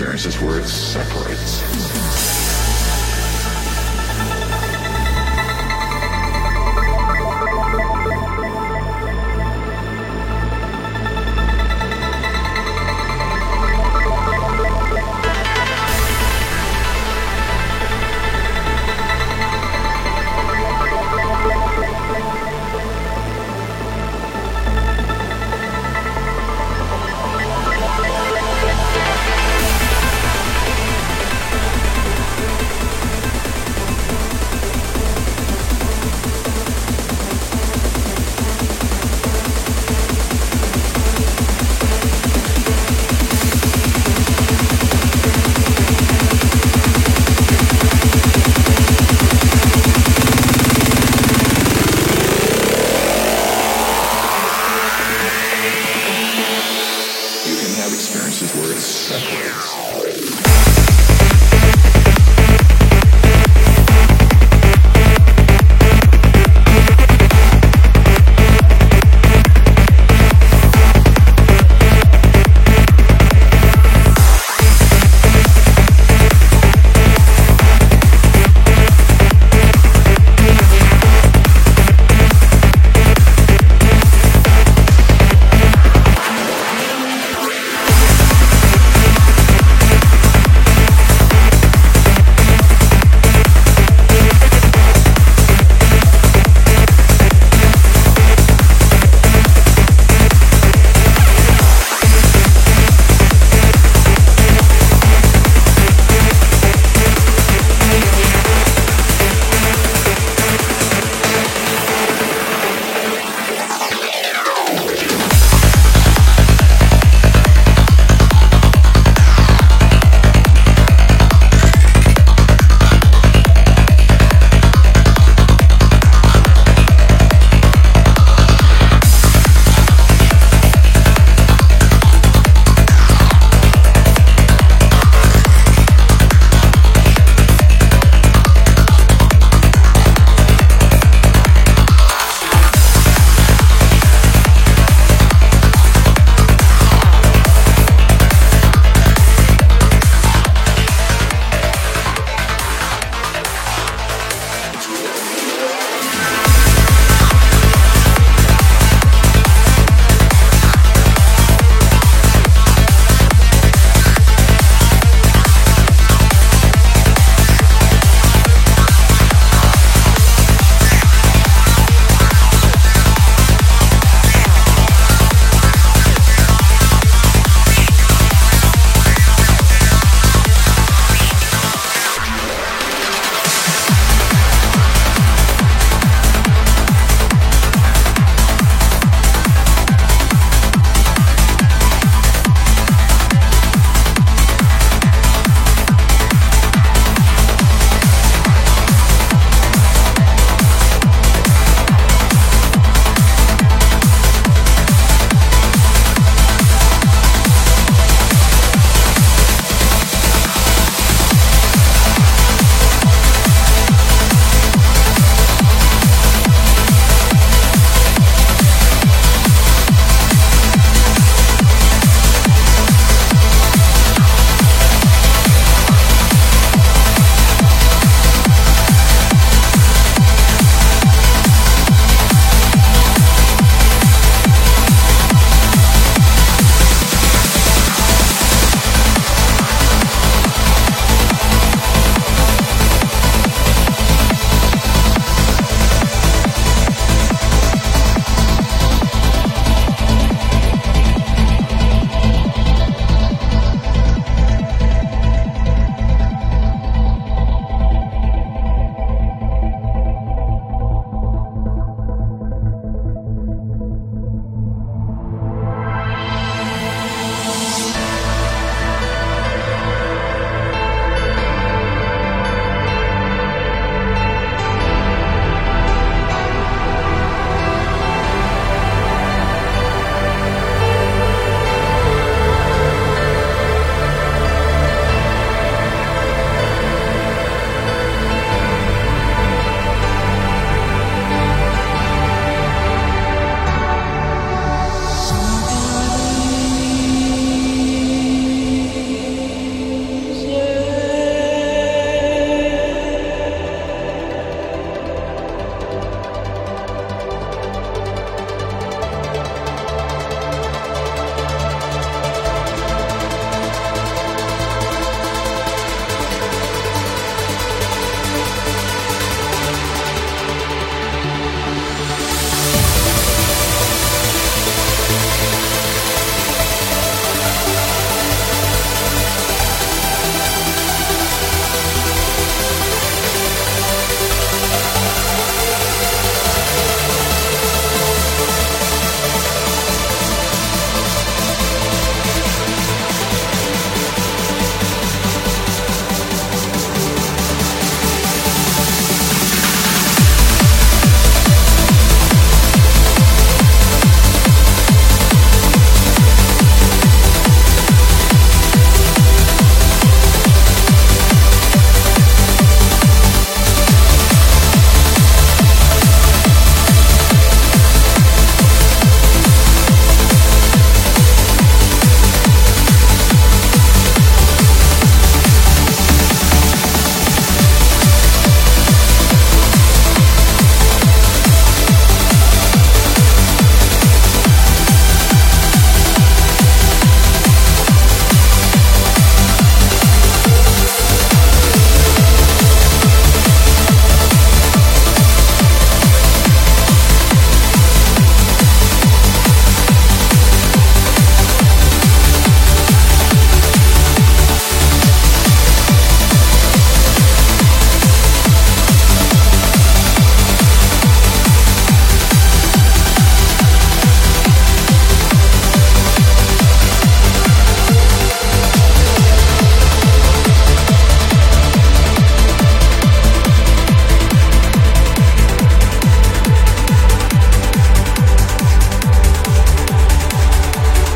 Experiences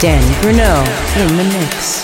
Danny Grunow in the mix.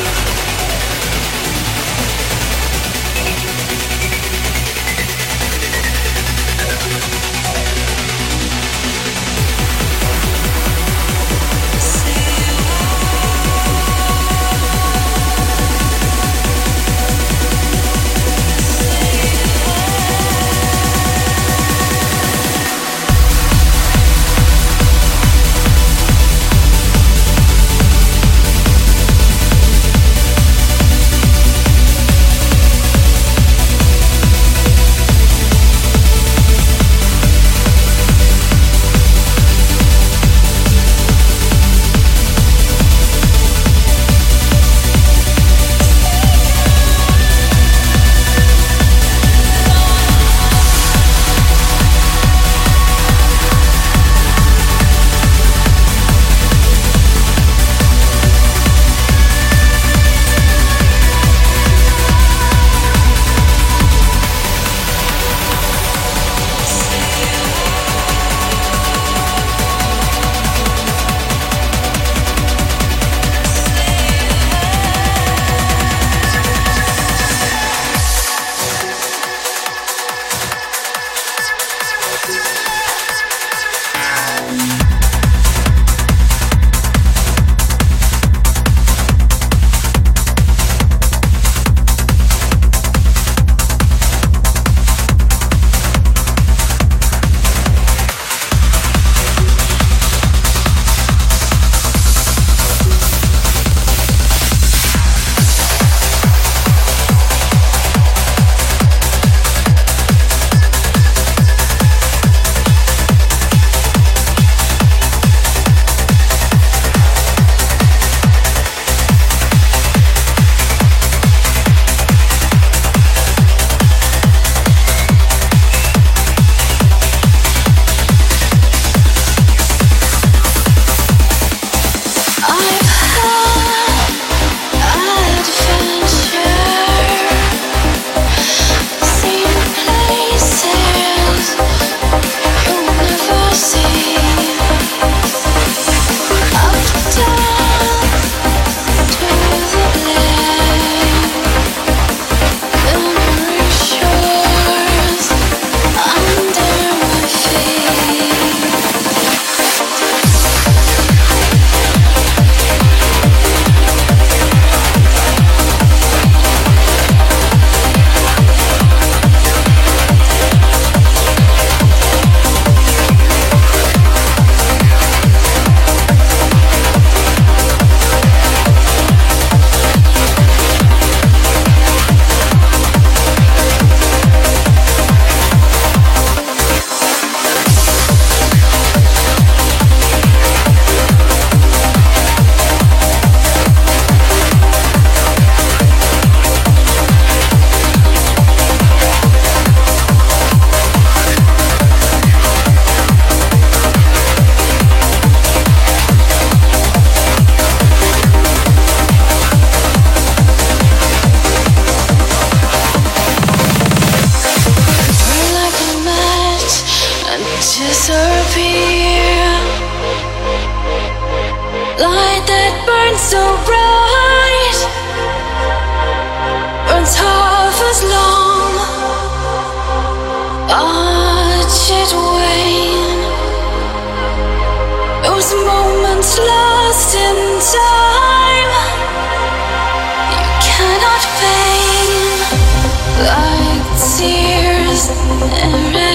Every.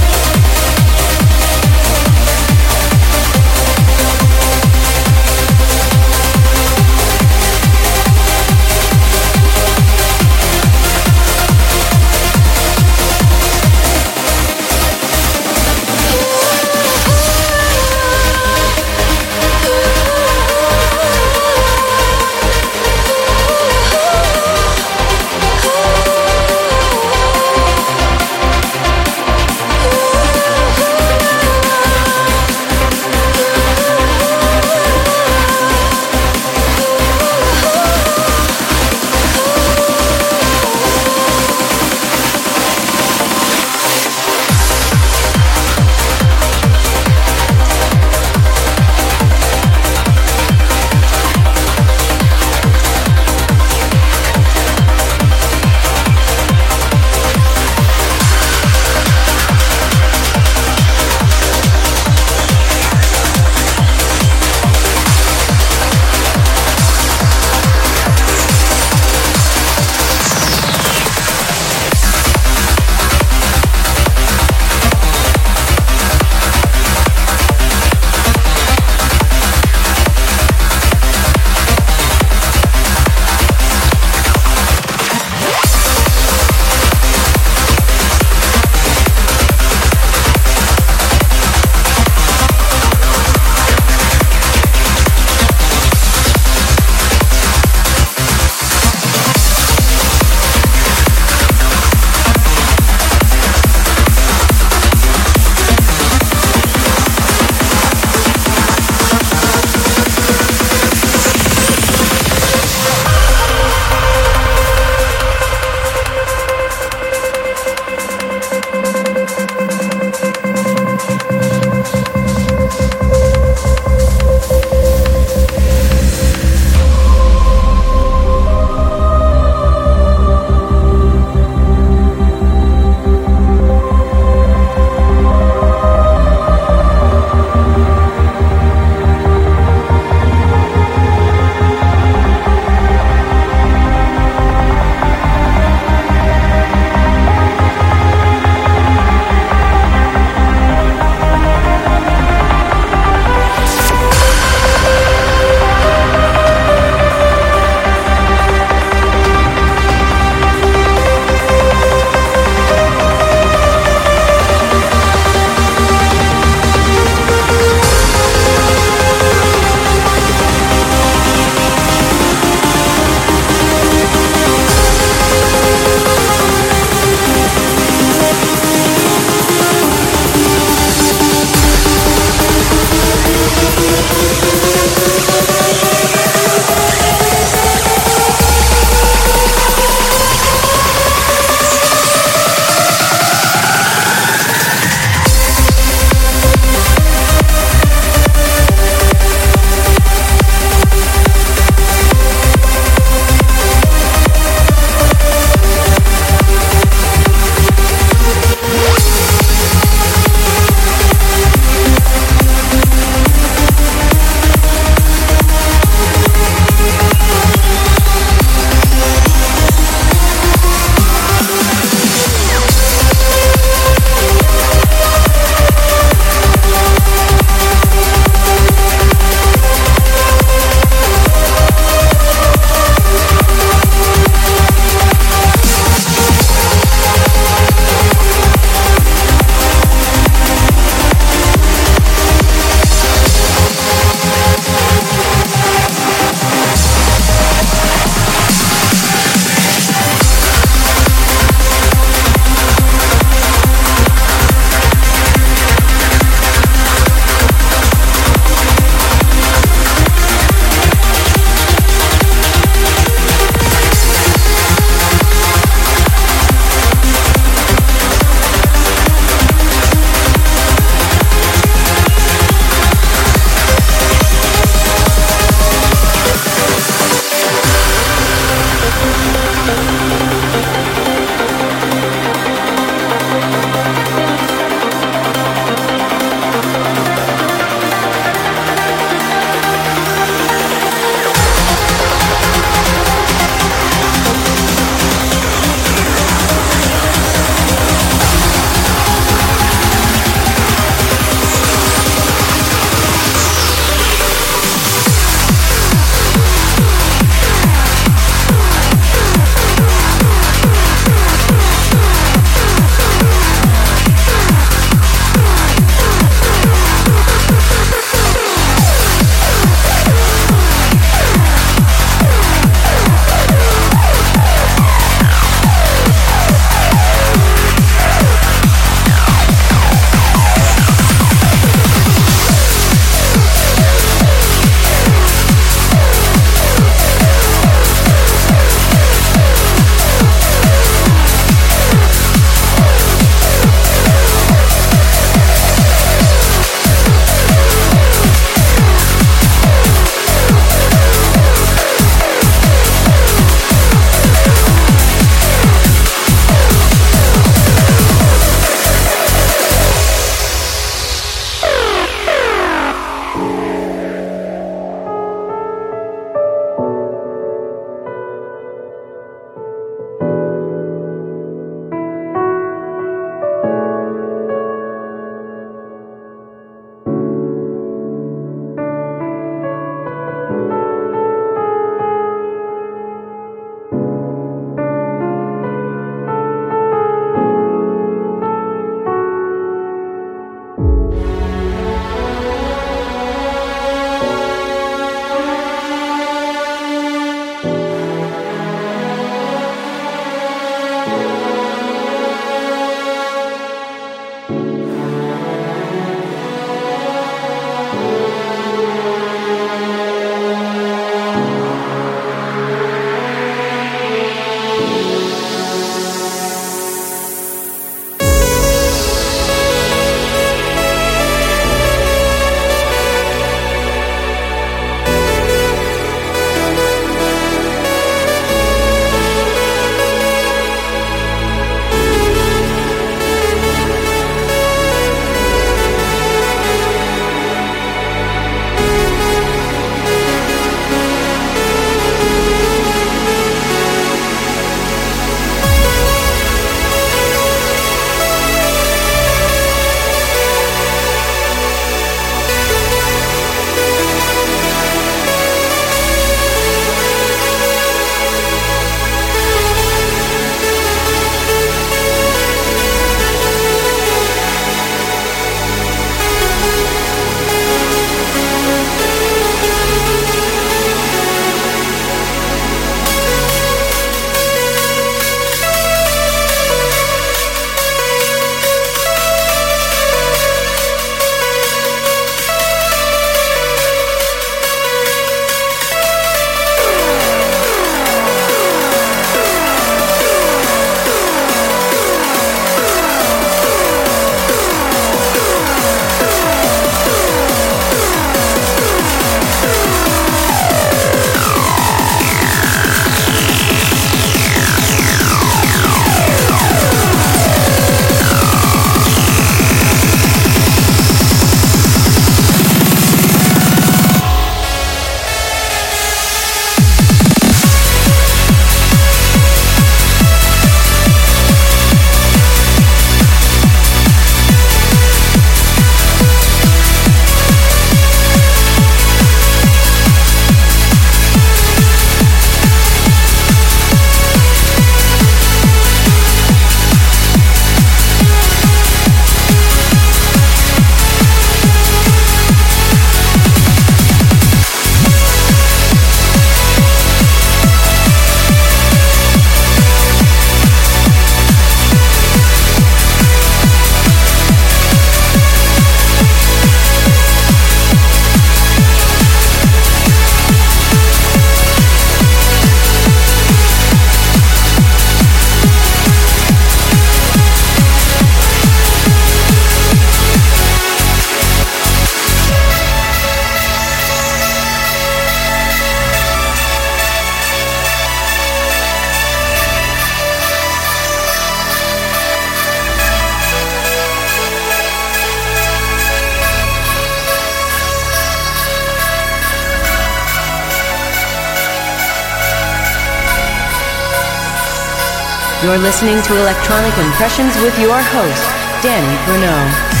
Listening to Electronic Impressions with your host, Danny Grunow.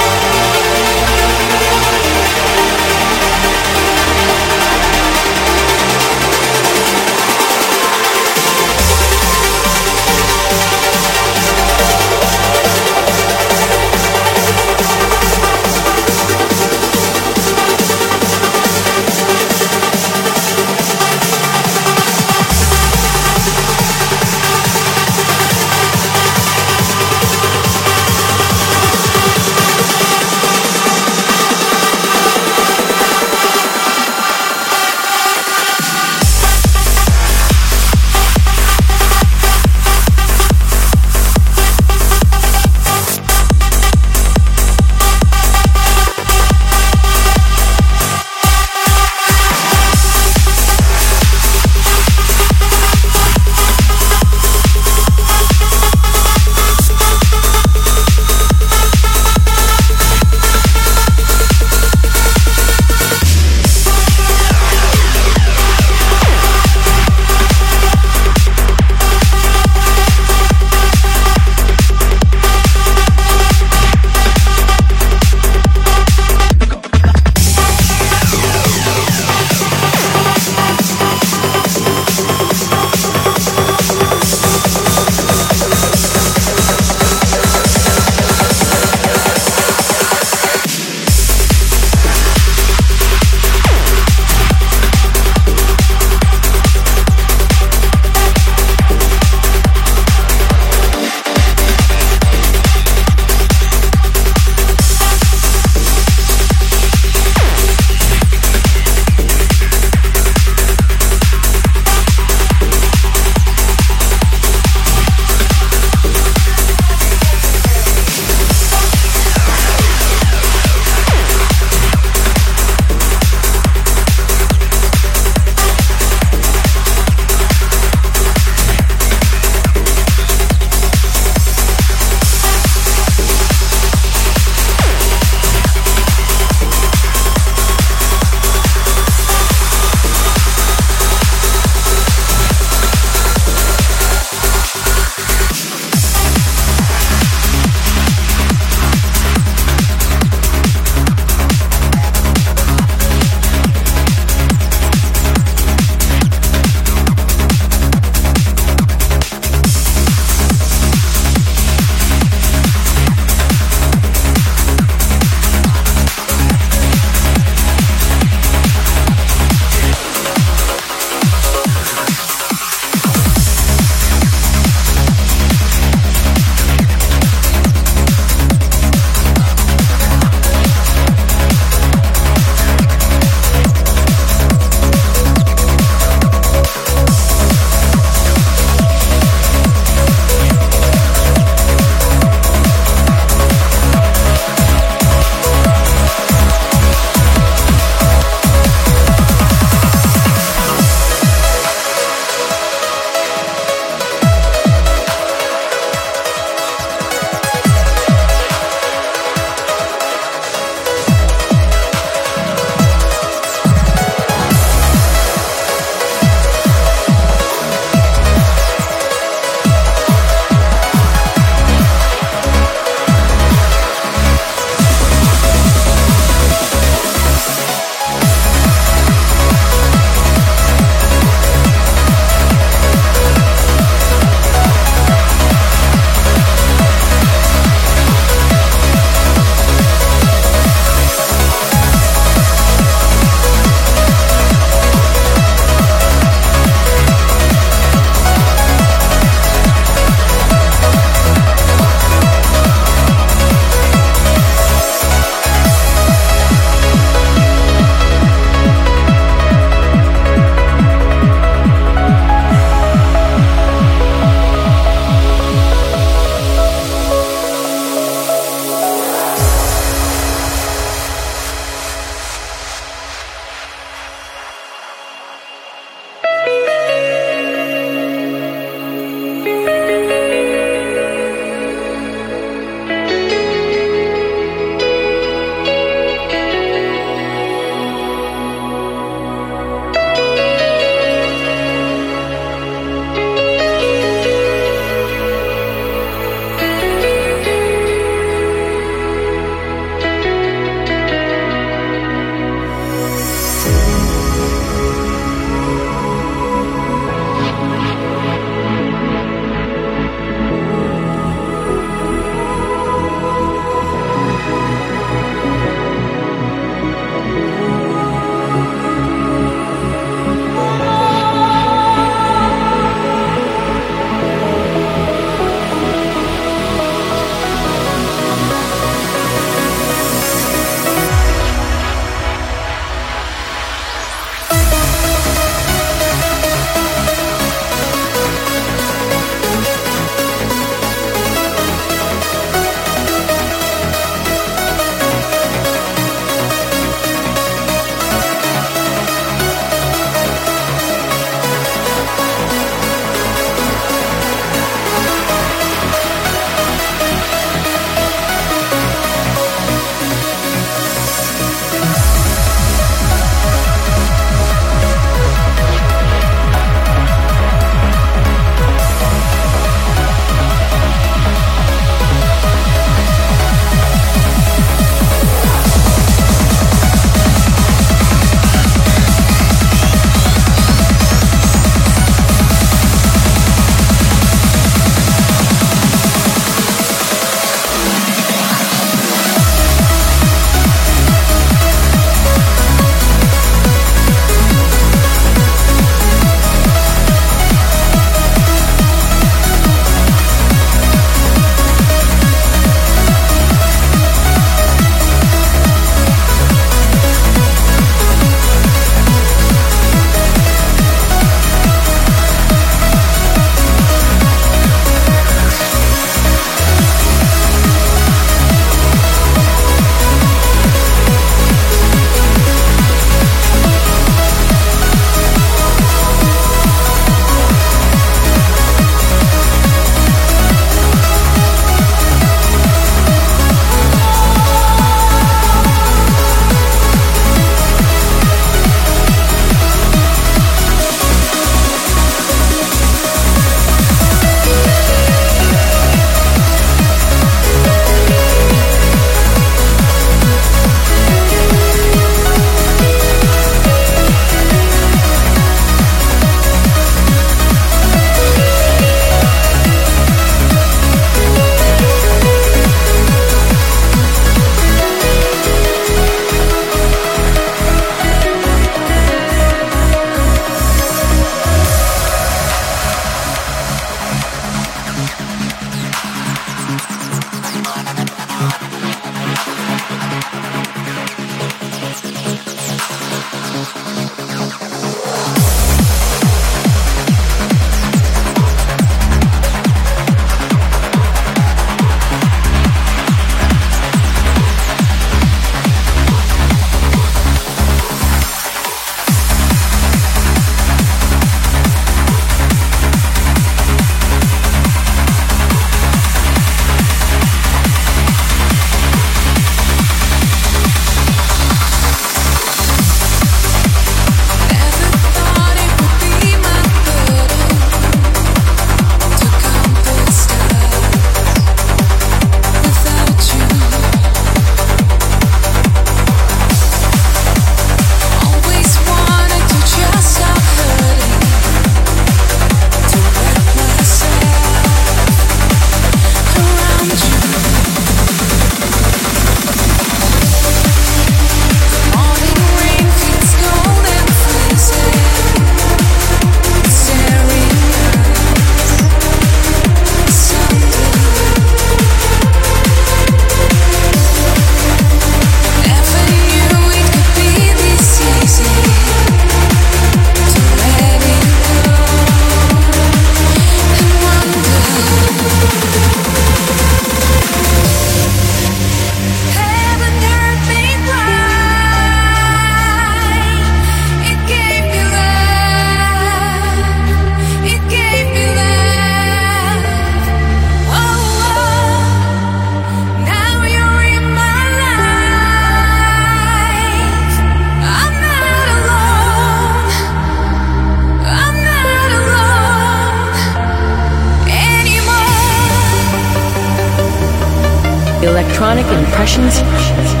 Electronic Impressions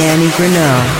Danny Grunow.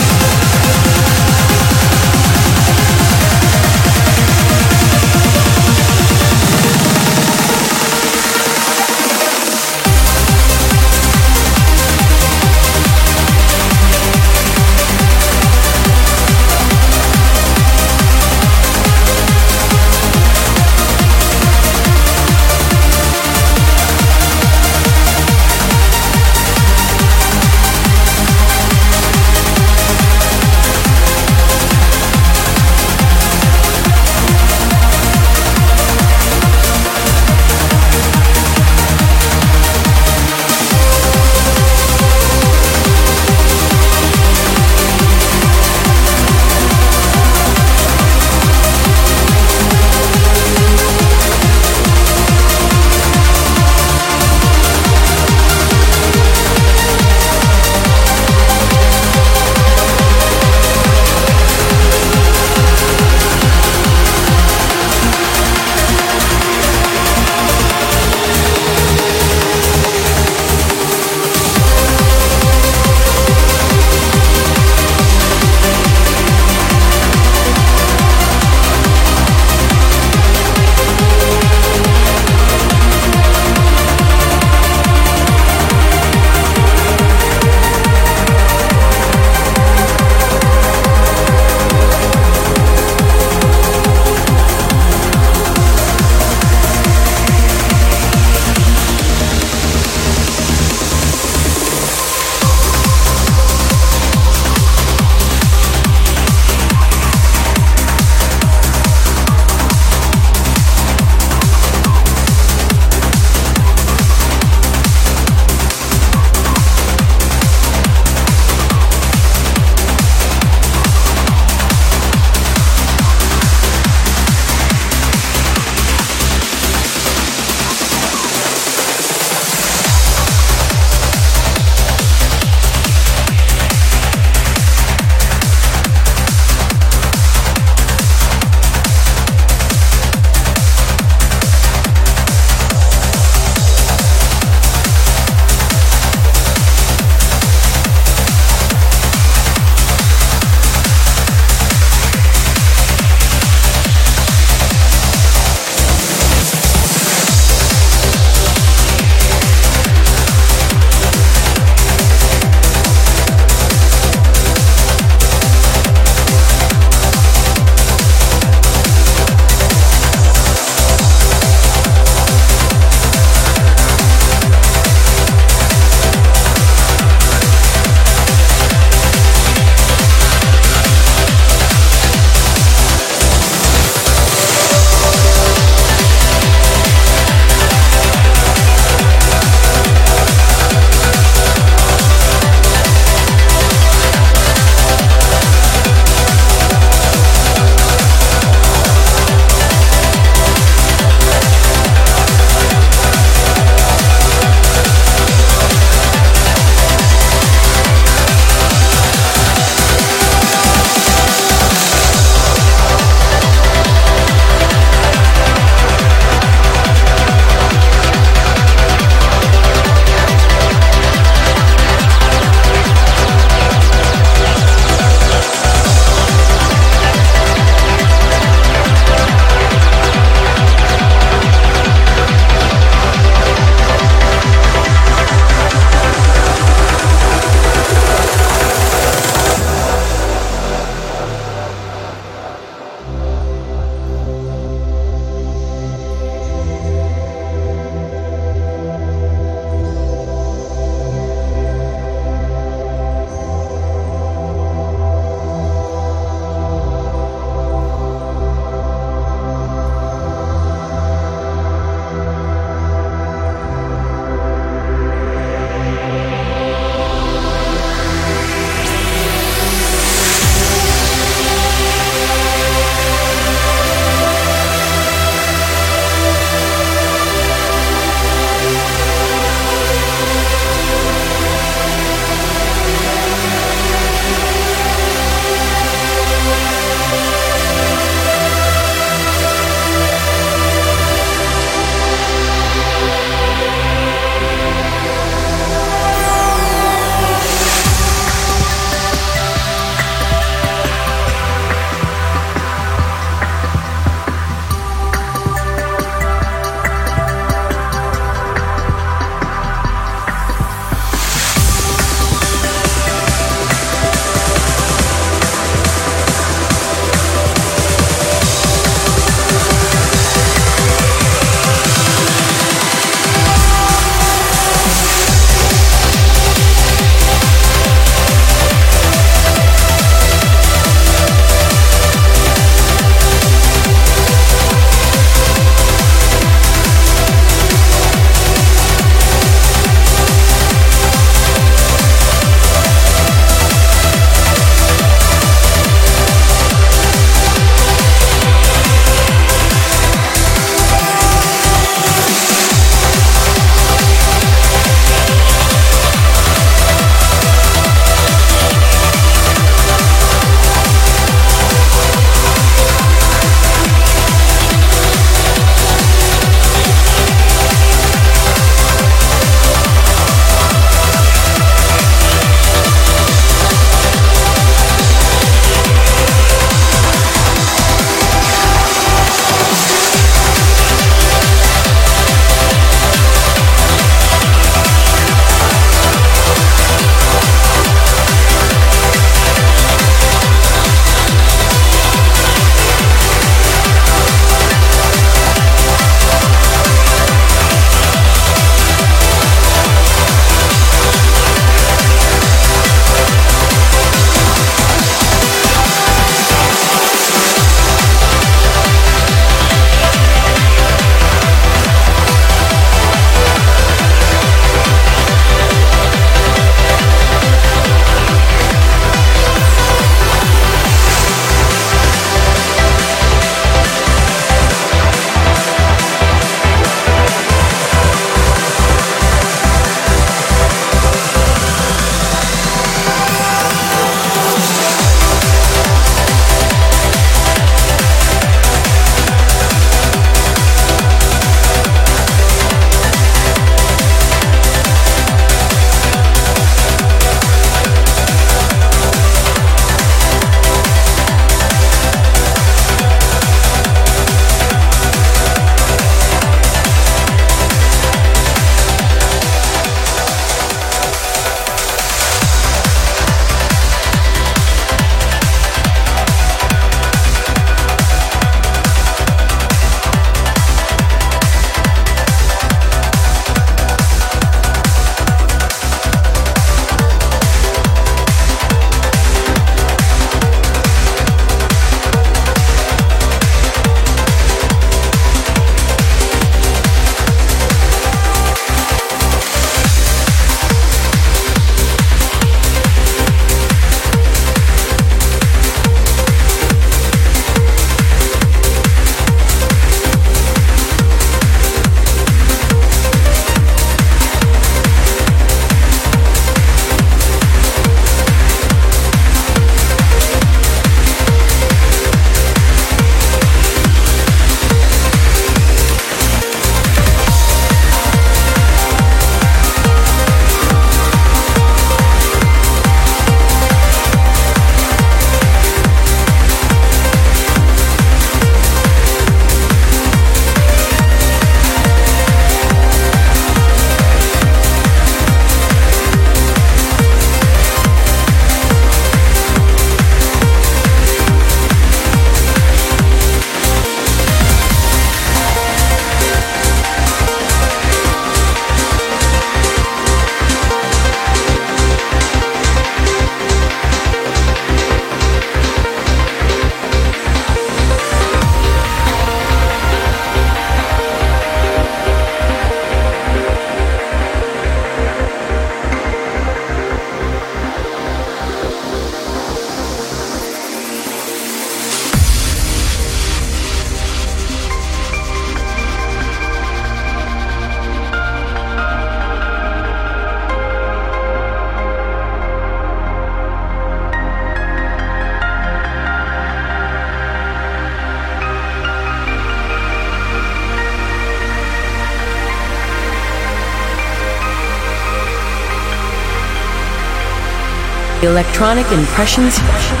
Electronic impressions.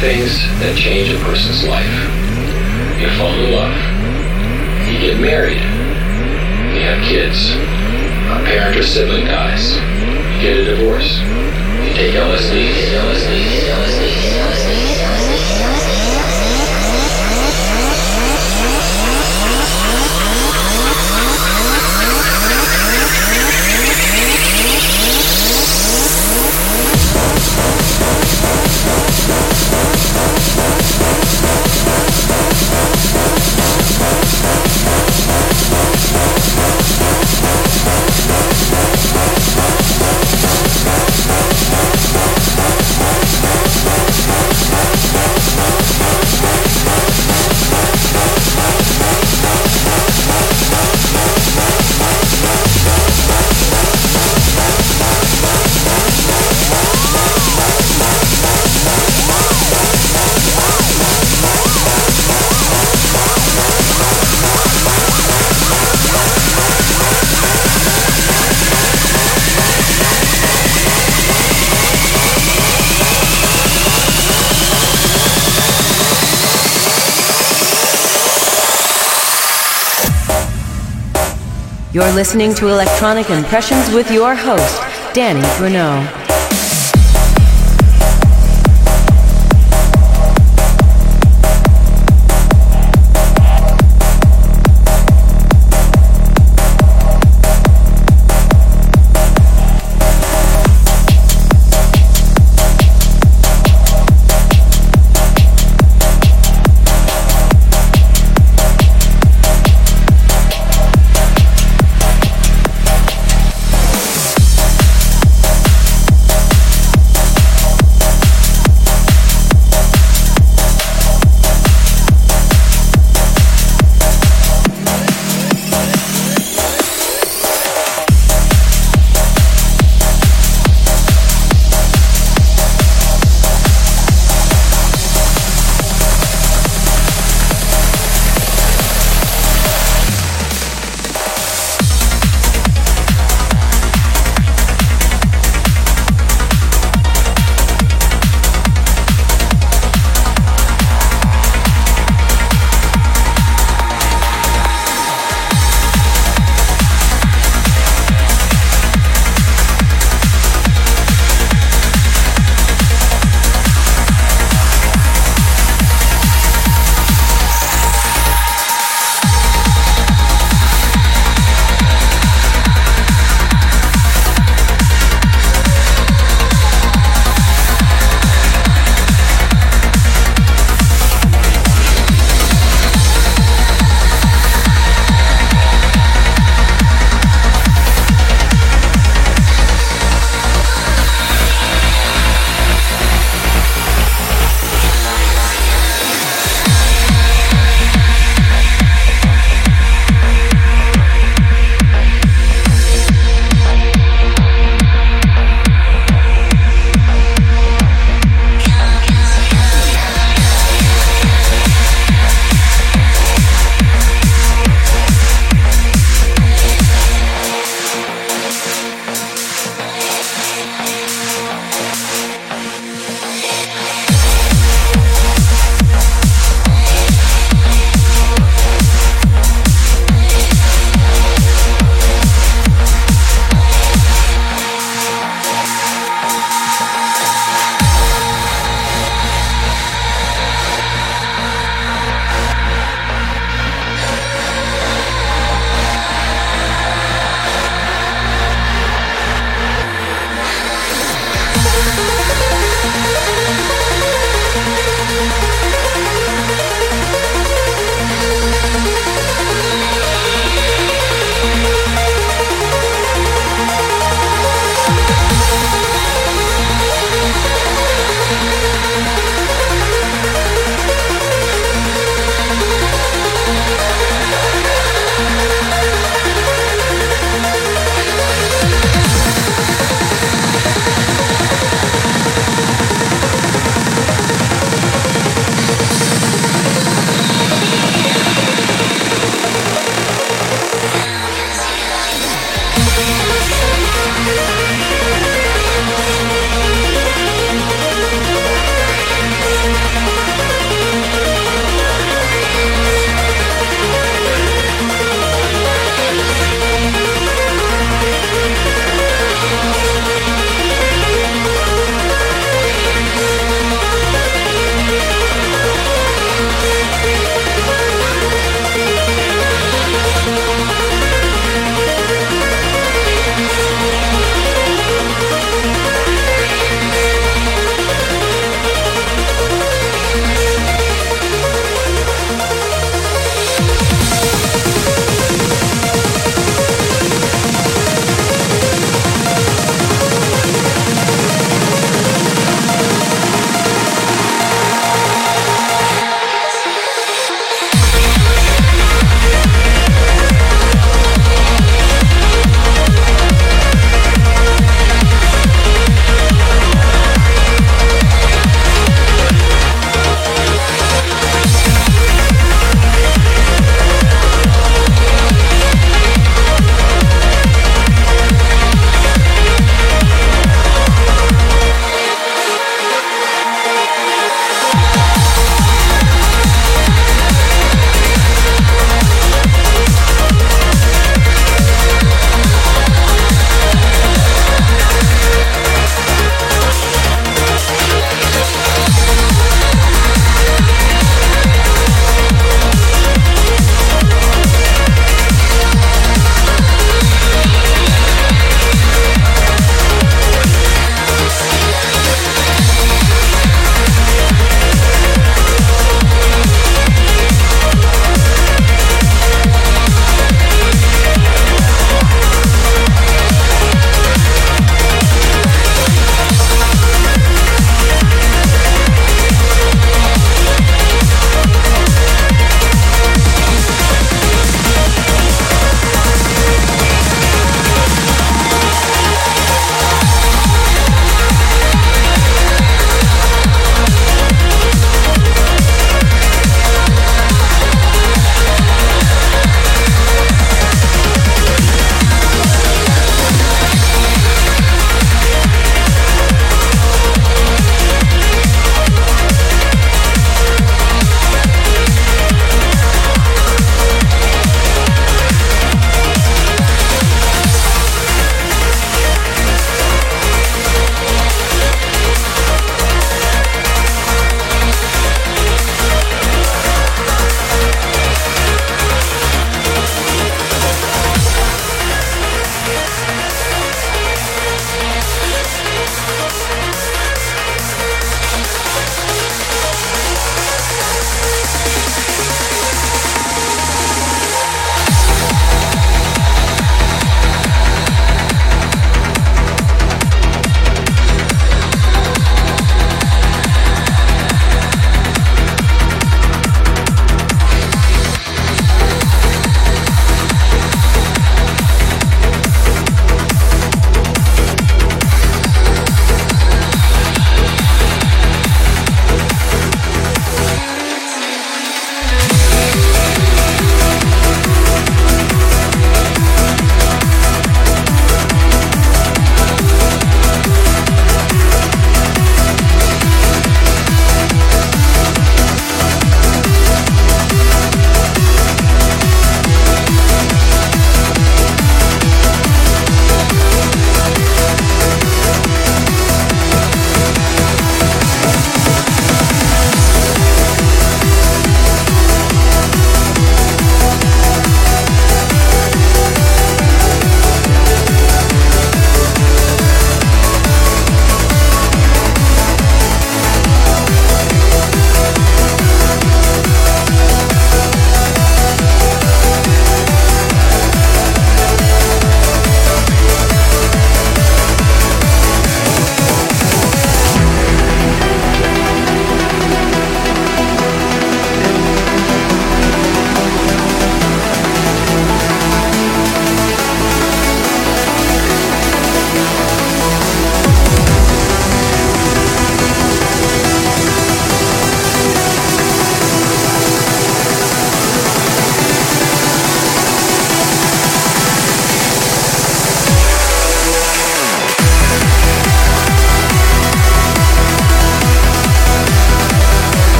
Things that change a person's life. Listening to Electronic Impressions with your host, Danny Grunow.